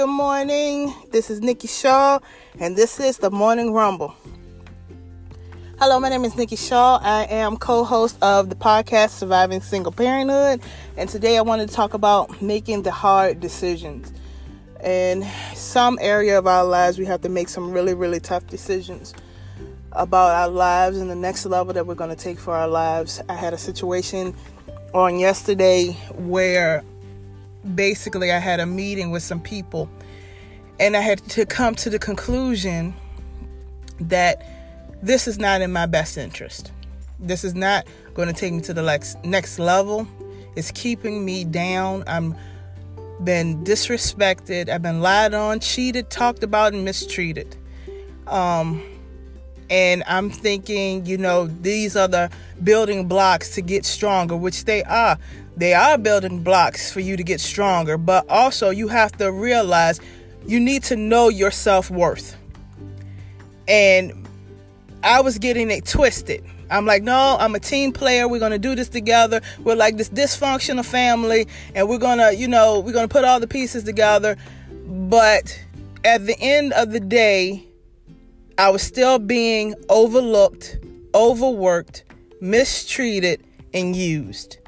good morning. This is Nikki Shaw, and this is the Morning Rumble. Hello, my name is Nikki Shaw. I am co host of the podcast Surviving Single Parenthood, and today I want to talk about making the hard decisions. In some area of our lives, we have to make some really, really tough decisions about our lives and the next level that we're going to take for our lives. I had a situation on yesterday where basically I had a meeting with some people and I had to come to the conclusion that this is not in my best interest. This is not going to take me to the next next level. It's keeping me down. I'm been disrespected. I've been lied on, cheated, talked about, and mistreated. Um, and I'm thinking, you know, these are the building blocks to get stronger, which they are. They are building blocks for you to get stronger, but also you have to realize you need to know your self worth. And I was getting it twisted. I'm like, no, I'm a team player. We're to do this together. We're like this dysfunctional family, and we're to, you know, we're to put all the pieces together. But at the end of the day, I was still being overlooked, overworked, mistreated, and used.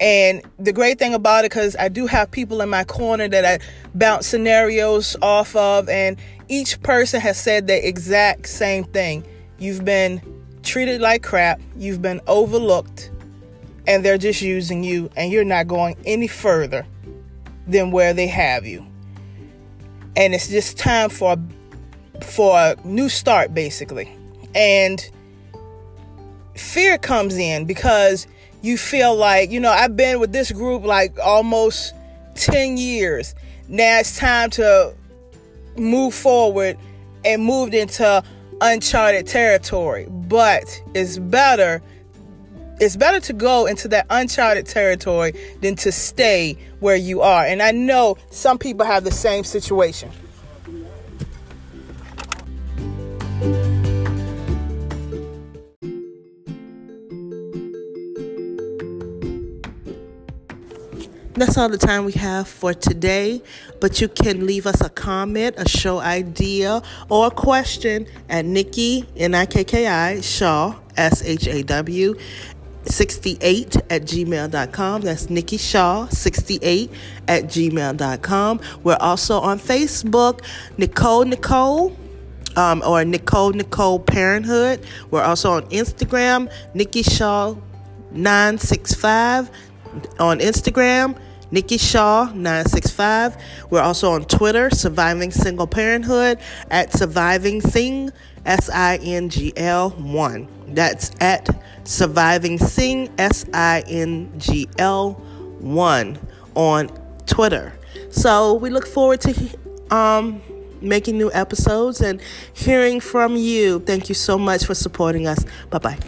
And the great thing about it, because I do have people in my corner that I bounce scenarios off of, and each person has said the exact same thing. You've been treated like crap, you've been overlooked, and they're just using you, and you're not going any further than where they have you. And it's just time for for a new start basically. And fear comes in because you feel like, you know, I've been with this group like almost 10 years. Now it's time to move forward and moved into uncharted territory. But it's better it's better to go into that uncharted territory than to stay where you are. And I know some people have the same situation. That's all the time we have for today, but you can leave us a comment, a show idea, or a question at Nikki, N I K K I, Shaw, S H A W, 68 at gmail.com. That's Nikki Shaw, 68 at gmail.com. We're also on Facebook, Nicole Nicole. Um, or Nicole Nicole Parenthood. We're also on Instagram, Nikki Shaw 965 on Instagram. Nikki Shaw 965. We're also on Twitter, Surviving Single Parenthood at Surviving Sing S I N G L 1. That's at Surviving Sing S I N G L 1 on Twitter. So we look forward to um, making new episodes and hearing from you. Thank you so much for supporting us. Bye bye.